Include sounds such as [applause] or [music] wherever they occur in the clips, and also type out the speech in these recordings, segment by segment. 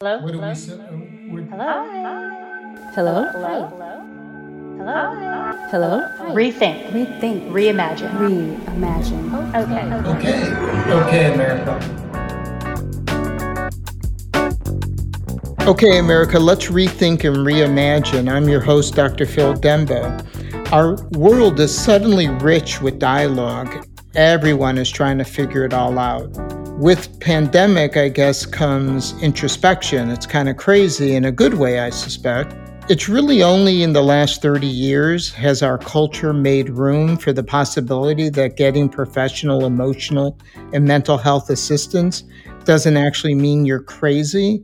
Hello? What do Hello? we say? uh, would- Hello? Hello? Hello? Hello? Rethink. Rethink. Reimagine. Reimagine. Okay. Okay. Okay, America. Okay, America, let's rethink and reimagine. I'm your host, Dr. Phil Dembo. Our world is suddenly rich with dialogue. Everyone is trying to figure it all out. With pandemic, I guess, comes introspection. It's kind of crazy in a good way, I suspect. It's really only in the last 30 years has our culture made room for the possibility that getting professional, emotional, and mental health assistance doesn't actually mean you're crazy.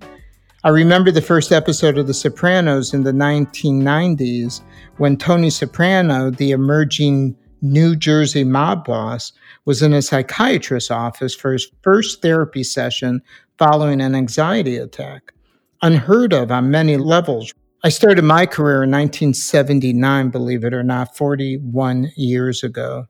I remember the first episode of The Sopranos in the 1990s when Tony Soprano, the emerging New Jersey mob boss, was in a psychiatrist's office for his first therapy session following an anxiety attack. Unheard of on many levels. I started my career in 1979, believe it or not, 41 years ago.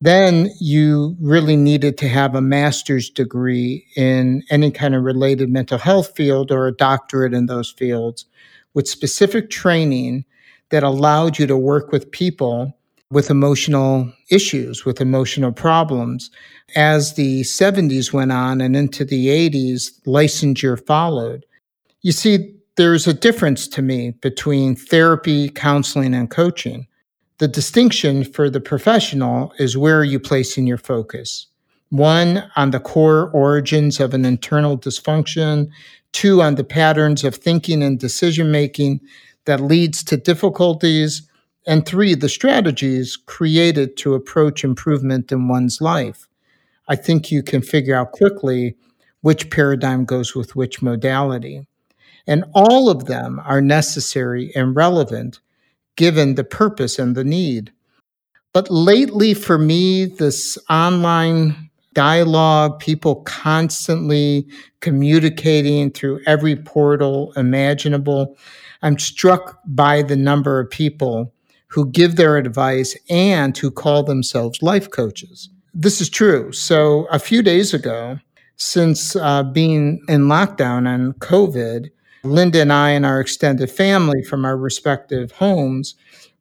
Then you really needed to have a master's degree in any kind of related mental health field or a doctorate in those fields with specific training that allowed you to work with people with emotional issues, with emotional problems. As the 70s went on and into the 80s, licensure followed. You see, there's a difference to me between therapy, counseling, and coaching. The distinction for the professional is where are you placing your focus? One, on the core origins of an internal dysfunction. Two, on the patterns of thinking and decision making that leads to difficulties. And three, the strategies created to approach improvement in one's life. I think you can figure out quickly which paradigm goes with which modality. And all of them are necessary and relevant given the purpose and the need. But lately, for me, this online dialogue, people constantly communicating through every portal imaginable, I'm struck by the number of people who give their advice and who call themselves life coaches. This is true. So, a few days ago, since uh, being in lockdown and COVID, Linda and I and our extended family from our respective homes,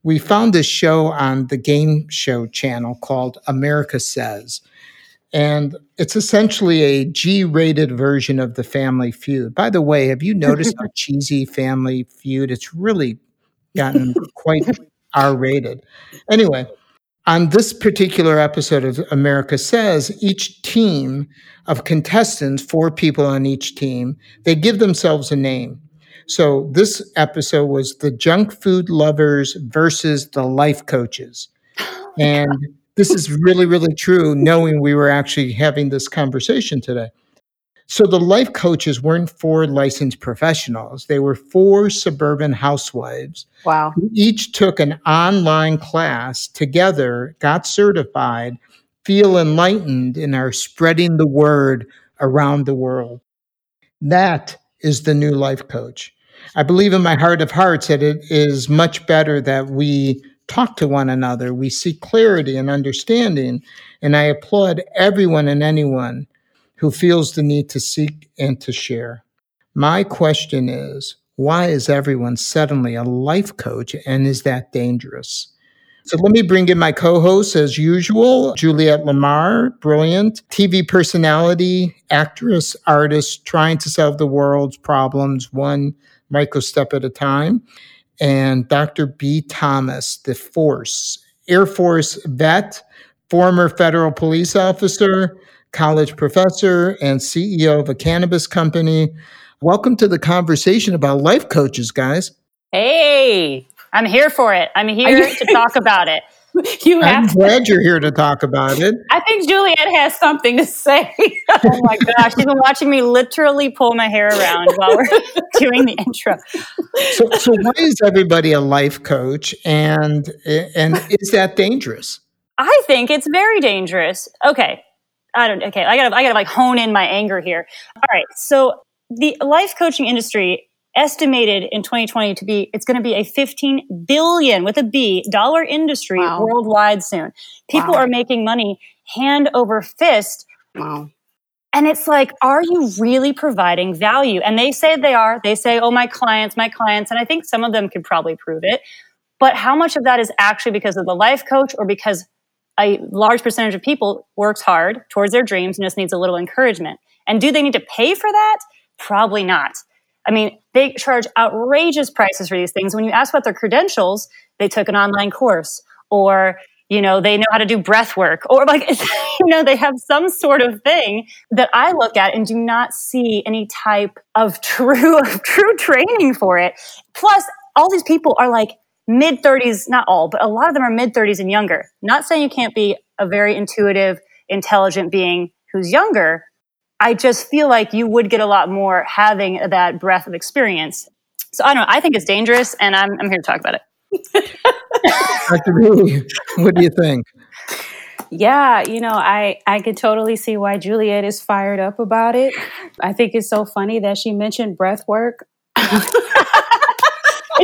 we found this show on the game show channel called America Says. And it's essentially a G rated version of the Family Feud. By the way, have you noticed [laughs] how cheesy Family Feud? It's really gotten [laughs] quite R rated. Anyway, on this particular episode of America Says, each team of contestants, four people on each team, they give themselves a name. So this episode was the junk food lovers versus the life coaches. And this is really, really true, knowing we were actually having this conversation today. So the life coaches weren't four licensed professionals. They were four suburban housewives Wow. who each took an online class together, got certified, feel enlightened, and are spreading the word around the world. That is the new life coach. I believe in my heart of hearts that it is much better that we talk to one another, we seek clarity and understanding, and I applaud everyone and anyone who feels the need to seek and to share. My question is why is everyone suddenly a life coach and is that dangerous? So let me bring in my co host as usual, Juliet Lamar, brilliant TV personality, actress, artist, trying to solve the world's problems one micro step at a time. And Dr. B. Thomas, the Force, Air Force vet, former federal police officer, college professor, and CEO of a cannabis company. Welcome to the conversation about life coaches, guys. Hey, I'm here for it. I'm here to talk [laughs] about it. You I'm have to. glad you're here to talk about it. I think Juliet has something to say. [laughs] oh my gosh, she's been watching me literally pull my hair around while we're [laughs] doing the intro. So, so why is everybody a life coach, and and is that dangerous? I think it's very dangerous. Okay. I don't okay, I gotta I gotta like hone in my anger here. All right. So the life coaching industry estimated in 2020 to be it's going to be a 15 billion with a b dollar industry Wow. worldwide soon people Wow. are making money hand over fist Wow. And it's like, are you really providing value? And they say they are. They say, oh, my clients, my clients. And I think some of them could probably prove it. But how much of that is actually because of the life coach or because a large percentage of people works hard towards their dreams and just needs a little encouragement? And do they need to pay for that? Probably not. I mean, they charge outrageous prices for these things. When you ask about their credentials, they took an online course or you know they know how to do breath work or like [laughs] you know they have some sort of thing that i look at and do not see any type of true [laughs] true training for it plus all these people are like mid 30s not all but a lot of them are mid 30s and younger not saying you can't be a very intuitive intelligent being who's younger i just feel like you would get a lot more having that breadth of experience so i don't know i think it's dangerous and i'm, I'm here to talk about it [laughs] Dr. B, what do you think? Yeah, you know, I I could totally see why Juliet is fired up about it. I think it's so funny that she mentioned breath work. [laughs]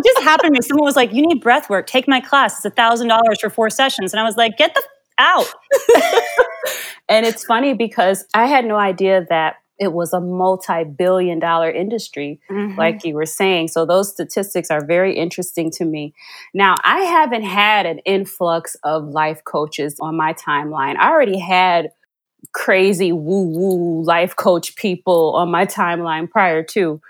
it just happened to me. Someone was like, "You need breath work. Take my class. It's a thousand dollars for four sessions." And I was like, "Get the f- out." [laughs] and it's funny because I had no idea that it was a multi-billion dollar industry mm-hmm. like you were saying so those statistics are very interesting to me now i haven't had an influx of life coaches on my timeline i already had crazy woo woo life coach people on my timeline prior to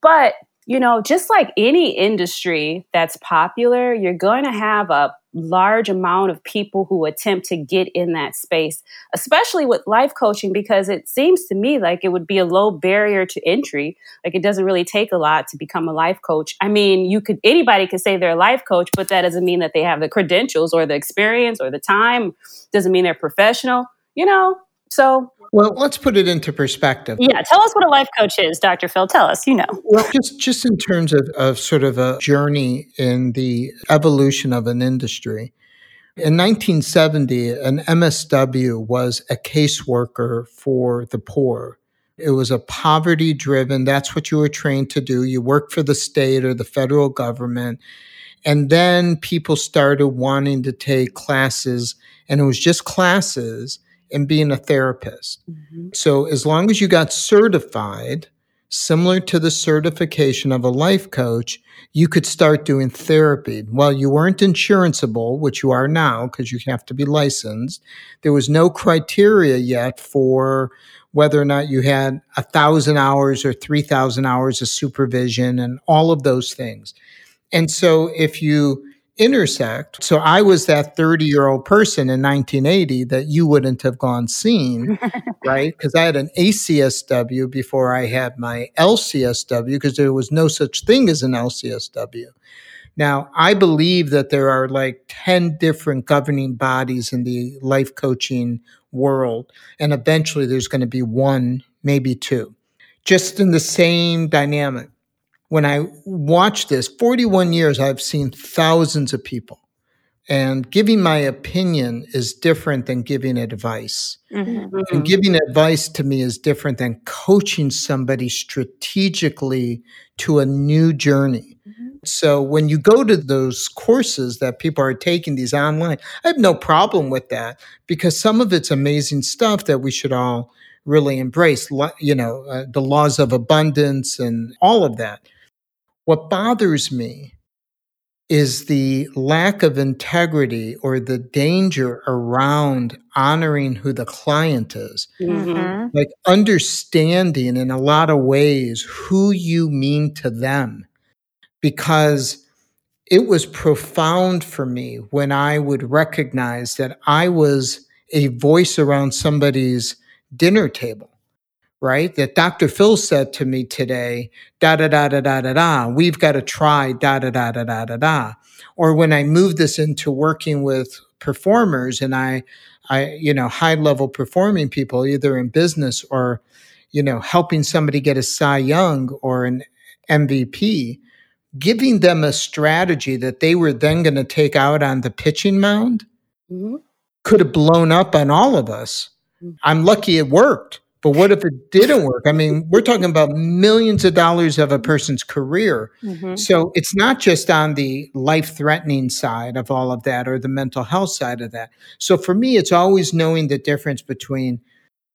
but you know just like any industry that's popular you're going to have a large amount of people who attempt to get in that space, especially with life coaching, because it seems to me like it would be a low barrier to entry. Like it doesn't really take a lot to become a life coach. I mean, you could, anybody could say they're a life coach, but that doesn't mean that they have the credentials or the experience or the time. Doesn't mean they're professional, you know? So well, let's put it into perspective. Yeah, tell us what a life coach is, Dr. Phil. Tell us, you know. Well, just just in terms of, of sort of a journey in the evolution of an industry. In 1970, an MSW was a caseworker for the poor. It was a poverty driven, that's what you were trained to do. You work for the state or the federal government. And then people started wanting to take classes, and it was just classes and being a therapist. Mm-hmm. So as long as you got certified, similar to the certification of a life coach, you could start doing therapy. While you weren't insuranceable, which you are now because you have to be licensed, there was no criteria yet for whether or not you had a thousand hours or 3,000 hours of supervision and all of those things. And so if you intersect. So I was that 30 year old person in 1980 that you wouldn't have gone seen, [laughs] right? Because I had an ACSW before I had my LCSW because there was no such thing as an LCSW. Now, I believe that there are like 10 different governing bodies in the life coaching world, and eventually there's going to be one, maybe two, just in the same dynamic when I watch this, 41 years, I've seen thousands of people. And giving my opinion is different than giving advice. Mm-hmm. And giving advice to me is different than coaching somebody strategically to a new journey. Mm-hmm. So when you go to those courses that people are taking these online, I have no problem with that because some of it's amazing stuff that we should all really embrace, you know, uh, the laws of abundance and all of that. What bothers me is the lack of integrity or the danger around honoring who the client is. Mm-hmm. Like understanding in a lot of ways who you mean to them. Because it was profound for me when I would recognize that I was a voice around somebody's dinner table right? That Dr. Phil said to me today, da da da da da da da, we've got to try da da da da da da da. Or when I move this into working with performers and I, I, you know, high level performing people, either in business or, you know, helping somebody get a Cy Young or an MVP, giving them a strategy that they were then going to take out on the pitching mound mm-hmm. could have blown up on all of us. Mm-hmm. I'm lucky it worked but what if it didn't work? I mean, we're talking about millions of dollars of a person's career. Mm-hmm. So it's not just on the life threatening side of all of that or the mental health side of that. So for me, it's always knowing the difference between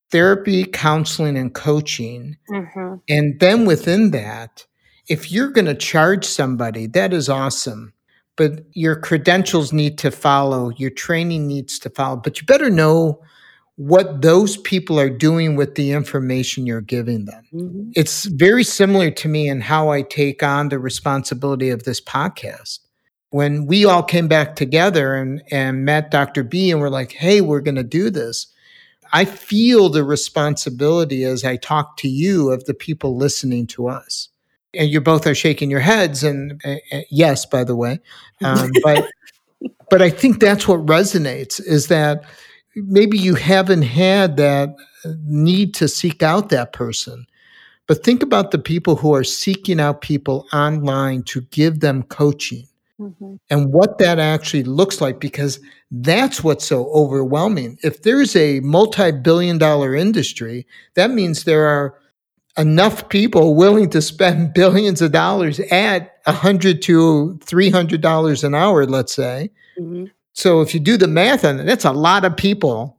therapy, counseling, and coaching. Mm-hmm. And then within that, if you're going to charge somebody, that is awesome. But your credentials need to follow, your training needs to follow. But you better know what those people are doing with the information you're giving them. Mm-hmm. It's very similar to me in how I take on the responsibility of this podcast. When we all came back together and, and met Dr. B and we're like, hey, we're going to do this, I feel the responsibility as I talk to you of the people listening to us. And you both are shaking your heads, and uh, yes, by the way, um, but [laughs] but I think that's what resonates is that maybe you haven't had that need to seek out that person. But think about the people who are seeking out people online to give them coaching mm-hmm. and what that actually looks like, because that's what's so overwhelming. If there's a multi billion dollar industry, that means there are enough people willing to spend [laughs] billions of dollars at a hundred to three hundred dollars an hour, let's say, mm-hmm. So if you do the math on it, that's a lot of people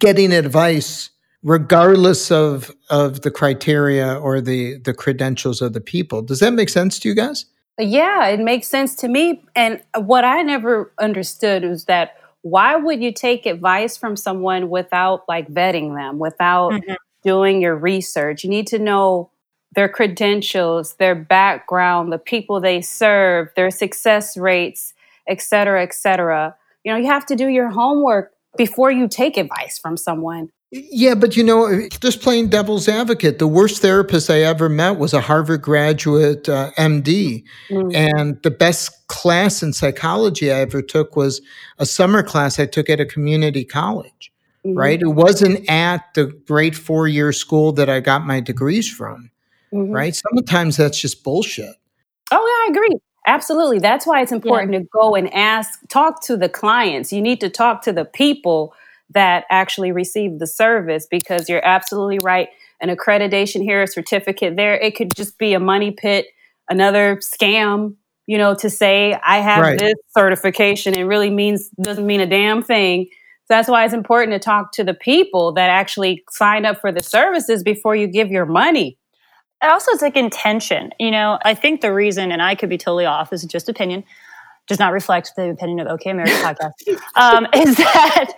getting advice regardless of of the criteria or the the credentials of the people. Does that make sense to you guys? Yeah, it makes sense to me. And what I never understood was that why would you take advice from someone without like vetting them, without mm-hmm. doing your research? You need to know their credentials, their background, the people they serve, their success rates, et cetera, et cetera. You know, you have to do your homework before you take advice from someone. Yeah, but you know, just playing devil's advocate, the worst therapist I ever met was a Harvard graduate uh, MD. Mm-hmm. And the best class in psychology I ever took was a summer class I took at a community college, mm-hmm. right? It wasn't at the great four year school that I got my degrees from, mm-hmm. right? Sometimes that's just bullshit. Oh, yeah, I agree. Absolutely. That's why it's important yeah. to go and ask, talk to the clients. You need to talk to the people that actually receive the service because you're absolutely right. An accreditation here, a certificate there, it could just be a money pit, another scam, you know, to say I have right. this certification. It really means doesn't mean a damn thing. So that's why it's important to talk to the people that actually sign up for the services before you give your money also it's like intention you know? I think the reason and i could be totally off this is just opinion does not reflect the opinion of okay America podcast [laughs] um, is that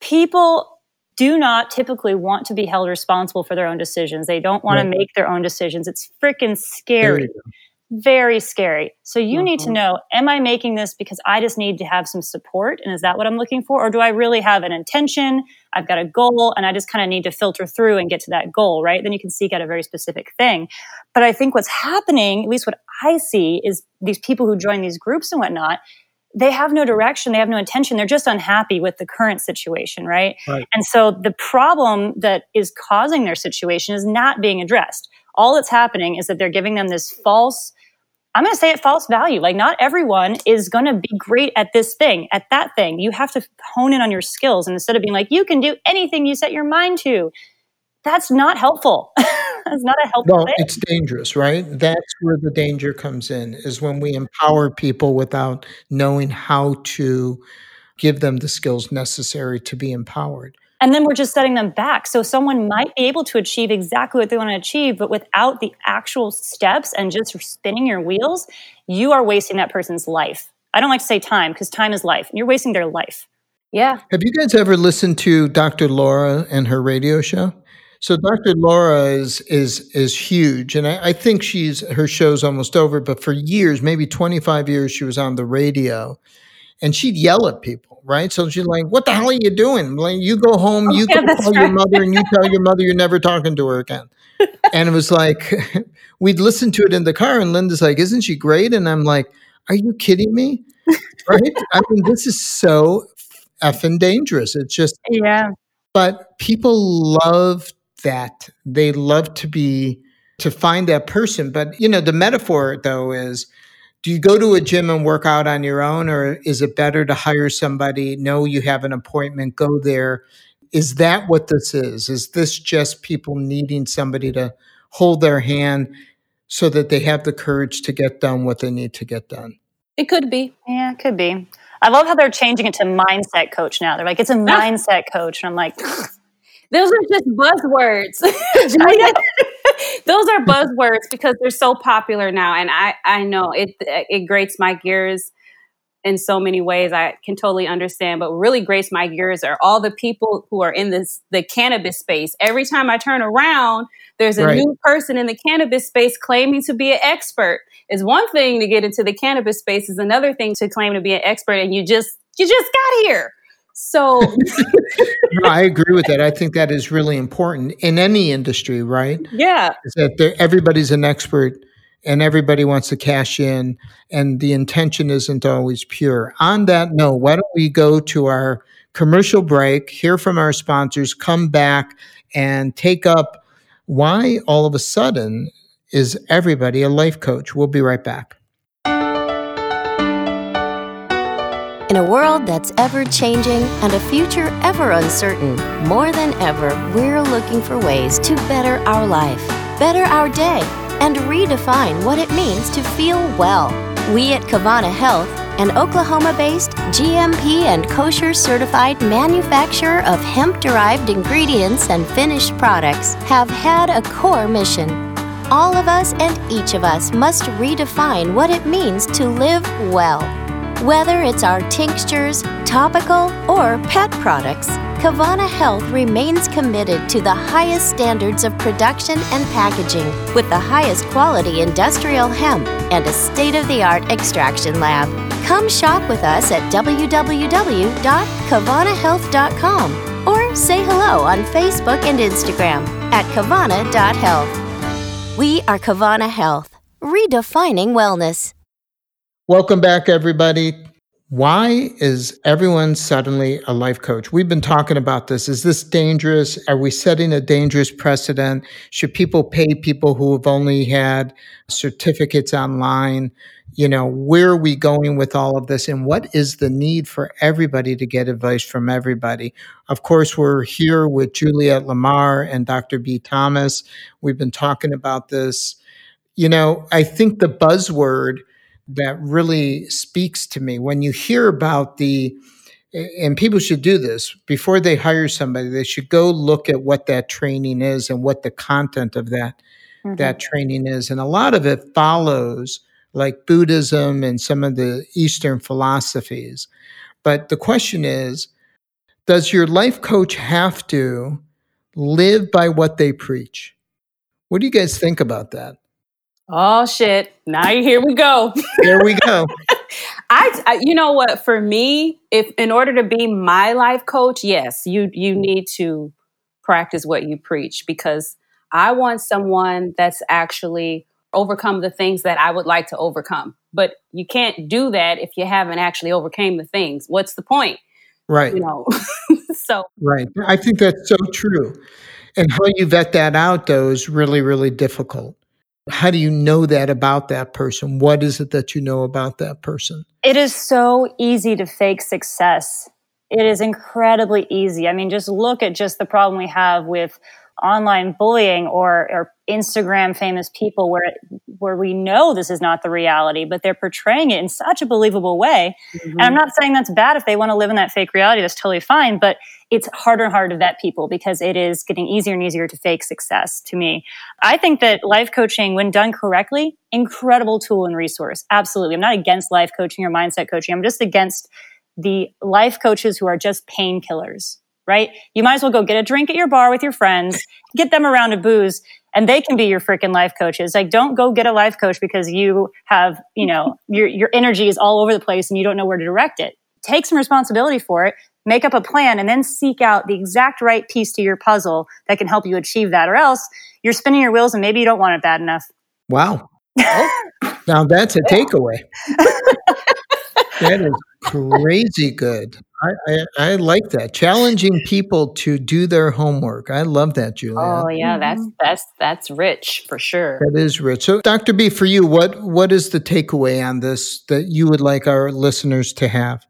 people do not typically want to be held responsible for their own decisions. They don't want right. to make their own decisions. It's freaking scary very scary. So you mm-hmm. need to mm-hmm. know, am I making this because I just need to have some support? And is that what I'm looking for? Or do I really have an intention? I've got a goal and I just kind of need to filter through and get to that goal, right? Then you can seek out a very specific thing. But I think what's happening, at least what I see, is these people who join these groups and whatnot, they have no direction, they have no intention, they're just unhappy with the current situation, right? right? And so the problem that is causing their situation is not being addressed. All that's happening is that they're giving them this false I'm going to say it false value. Like not everyone is going to be great at this thing, at that thing. You have to hone in on your skills and instead of being like, you can do anything you set your mind to. That's not helpful. [laughs] that's not a helpful well, thing. it's dangerous, right? That's where the danger comes in is when we empower people without knowing how to give them the skills necessary to be empowered. And then we're just setting them back. So someone might be able to achieve exactly what they want to achieve, but without the actual steps and just spinning your wheels, you are wasting that person's life. I don't like to say time because time is life. And you're wasting their life. Yeah. Have you guys ever listened to Dr. Laura and her radio show? So Dr. Laura is is is huge, and I, I, think she's her show's almost over. But for years, maybe twenty five years, she was on the radio, and she'd yell at people, right? So she's like, "What the hell are you doing? Like, you go home, oh, you yeah, tell right. your mother, and you tell your mother you're never talking to her again." [laughs] and it was like [laughs] we'd listen to it in the car, and Linda's like, "Isn't she great?" And I'm like, "Are you kidding me?" [laughs] right? I mean, this is so effing dangerous. It's just yeah. But people love that. They love to be to find that person. But you know, the metaphor though is do you go to a gym and work out on your own or is it better to hire somebody know you have an appointment go there? Is that what this is? Is this just people needing somebody to hold their hand so that they have the courage to get done what they need to get done? It could be. Yeah it could be. I love how they're changing it to mindset coach now. They're like it's a ah. mindset coach. And i'm like Those are just buzzwords. [laughs] [laughs] Those are buzzwords because they're so popular now, and I I know it it grates my gears in so many ways. I can totally understand, but really grates my gears are all the people who are in this the cannabis space. Every time I turn around, there's a right. new person in the cannabis space claiming to be an expert. Is one thing to get into the cannabis space is another thing to claim to be an expert, and you just you just got here. So [laughs] no, I agree with that. I think that is really important in any industry, right? Yeah. Is that everybody's an expert and everybody wants to cash in and the intention isn't always pure. On that note, why don't we go to our commercial break, hear from our sponsors, come back and take up why all of a sudden is everybody a life coach? We'll be right back. In a world that's ever changing and a future ever uncertain, more than ever, we're looking for ways to better our life, better our day, and redefine what it means to feel well. We at Kavana Health, an Oklahoma based GMP and kosher certified manufacturer of hemp derived ingredients and finished products, have had a core mission. All of us and each of us must redefine what it means to live well. Whether it's our tinctures, topical, or pet products, Kavana Health remains committed to the highest standards of production and packaging with the highest quality industrial hemp and a state of the art extraction lab. Come shop with us at www.kavanahealth.com or say hello on Facebook and Instagram at kavana.health. We are Kavana Health, redefining wellness. Welcome back, everybody. Why is everyone suddenly a life coach? We've been talking about this. Is this dangerous? Are we setting a dangerous precedent? Should people pay people who have only had certificates online? You know, where are we going with all of this? And what is the need for everybody to get advice from everybody? Of course, we're here with Juliet Lamar and Dr. B. Thomas. We've been talking about this. You know, I think the buzzword that really speaks to me. When you hear about the and people should do this before they hire somebody they should go look at what that training is and what the content of that mm-hmm. that training is. And a lot of it follows like buddhism and some of the eastern philosophies. But the question is does your life coach have to live by what they preach? What do you guys think about that Oh shit! Now here we go. Here we go. [laughs] I, I, you know what? For me, if in order to be my life coach, yes, you you need to practice what you preach because I want someone that's actually overcome the things that I would like to overcome. But you can't do that if you haven't actually overcame the things. What's the point? Right. You know. [laughs] so Right. I think that's so true. And how you vet that out though is really, really difficult. How do you know that about that person? What is it that you know about that person? It is so easy to fake success. It is incredibly easy. I mean, just look at just the problem we have with online bullying or, or Instagram famous people where where we know this is not the reality, but they're portraying it in such a believable way. Mm-hmm. And I'm not saying that's bad if they want to live in that fake reality, that's totally fine, but it's harder and harder to vet people because it is getting easier and easier to fake success to me. I think that life coaching, when done correctly, incredible tool and resource. Absolutely. I'm not against life coaching or mindset coaching. I'm just against the life coaches who are just painkillers right? You might as well go get a drink at your bar with your friends, [laughs] get them around a booze, and they can be your freaking life coaches. Like, don't go get a life coach because you have, you know, [laughs] your, your energy is all over the place and you don't know where to direct it. Take some responsibility for it, make up a plan, and then seek out the exact right piece to your puzzle that can help you achieve that. Or else you're spinning your wheels and maybe you don't want it bad enough. Wow. [laughs] now that's a takeaway. That is crazy good. I, I, I, like that. Challenging people to do their homework. I love that, Julia. Oh yeah, that's mm-hmm. that's that's rich for sure. That is rich. So Dr. B, for you, what what is the takeaway on this that you would like our listeners to have?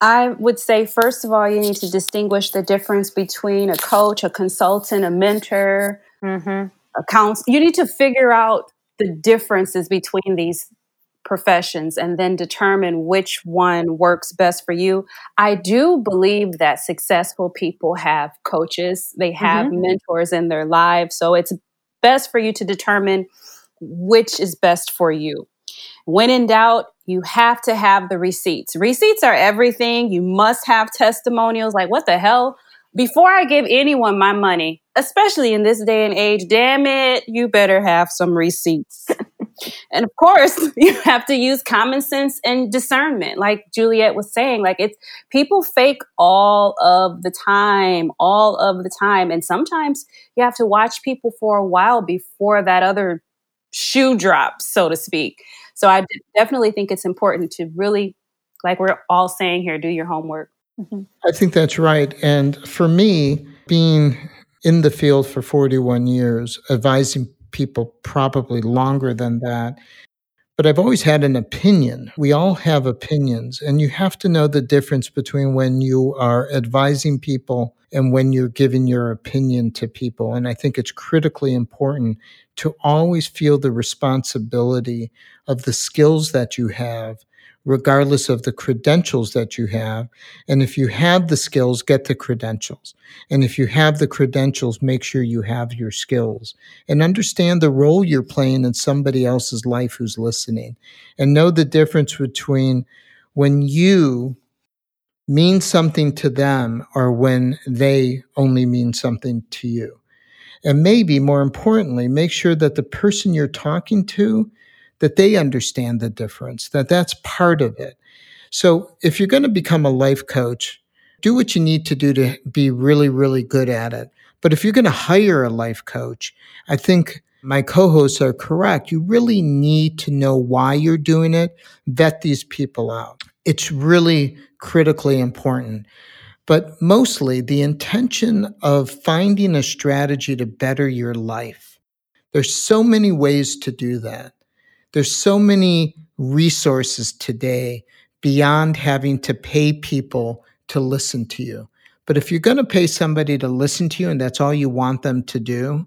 I would say, first of all, you need to distinguish the difference between a coach, a consultant, a mentor, mm-hmm. a counsel. You need to figure out the differences between these professions and then determine which one works best for you. I do believe that successful people have coaches, they have mm-hmm. mentors in their lives. So it's best for you to determine which is best for you. When in doubt, you have to have the receipts. Receipts are everything. You must have testimonials. Like, what the hell? Before I give anyone my money, especially in this day and age, damn it, you better have some receipts. [laughs] and of course, [laughs] you have to use common sense and discernment. Like Juliet was saying, like it's people fake all of the time, all of the time. And sometimes you have to watch people for a while before that other shoe drops, so to speak. So I definitely think it's important to really, like we're all saying here, do your homework. Mm-hmm. I think that's right. And for me, being in the field for 41 years, advising people probably longer than that. But I've always had an opinion. We all have opinions, and you have to know the difference between when you are advising people and when you're giving your opinion to people. And I think it's critically important to always feel the responsibility of the skills that you have regardless of the credentials that you have. And if you have the skills, get the credentials. And if you have the credentials, make sure you have your skills and understand the role you're playing in somebody else's life who's listening and know the difference between when you mean something to them or when they only mean something to you. And maybe more importantly, make sure that the person you're talking to that they understand the difference, that that's part of it. So if you're going to become a life coach, do what you need to do to be really, really good at it. But if you're going to hire a life coach, I think my co hosts are correct. You really need to know why you're doing it, vet these people out. It's really critically important. But mostly the intention of finding a strategy to better your life. There's so many ways to do that. There's so many resources today beyond having to pay people to listen to you. But if you're going to pay somebody to listen to you and that's all you want them to do,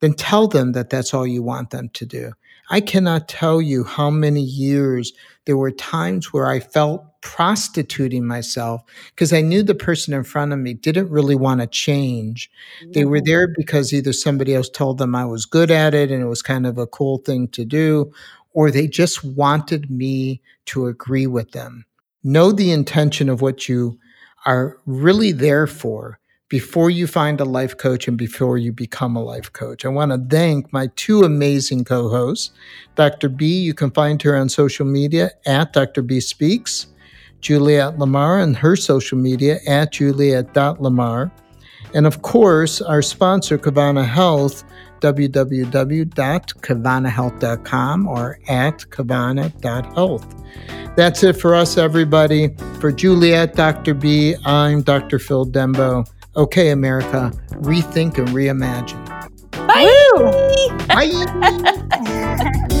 then tell them that that's all you want them to do. I cannot tell you how many years there were times where I felt prostituting myself because I knew the person in front of me didn't really want to change. They were there because either somebody else told them I was good at it and it was kind of a cool thing to do, or they just wanted me to agree with them. Know the intention of what you are really there for before you find a life coach and before you become a life coach. I want to thank my two amazing co hosts. Dr. B, you can find her on social media at Dr. B Speaks. Juliet Lamar and her social media at juliet.lamar. And of course, our sponsor, Kavana Health, www.kavanahealth.com or at kavana.health. That's it for us, everybody. For Juliet, Dr. B, I'm Dr. Phil Dembo. Okay, America, rethink and reimagine. Bye. Bye. [laughs]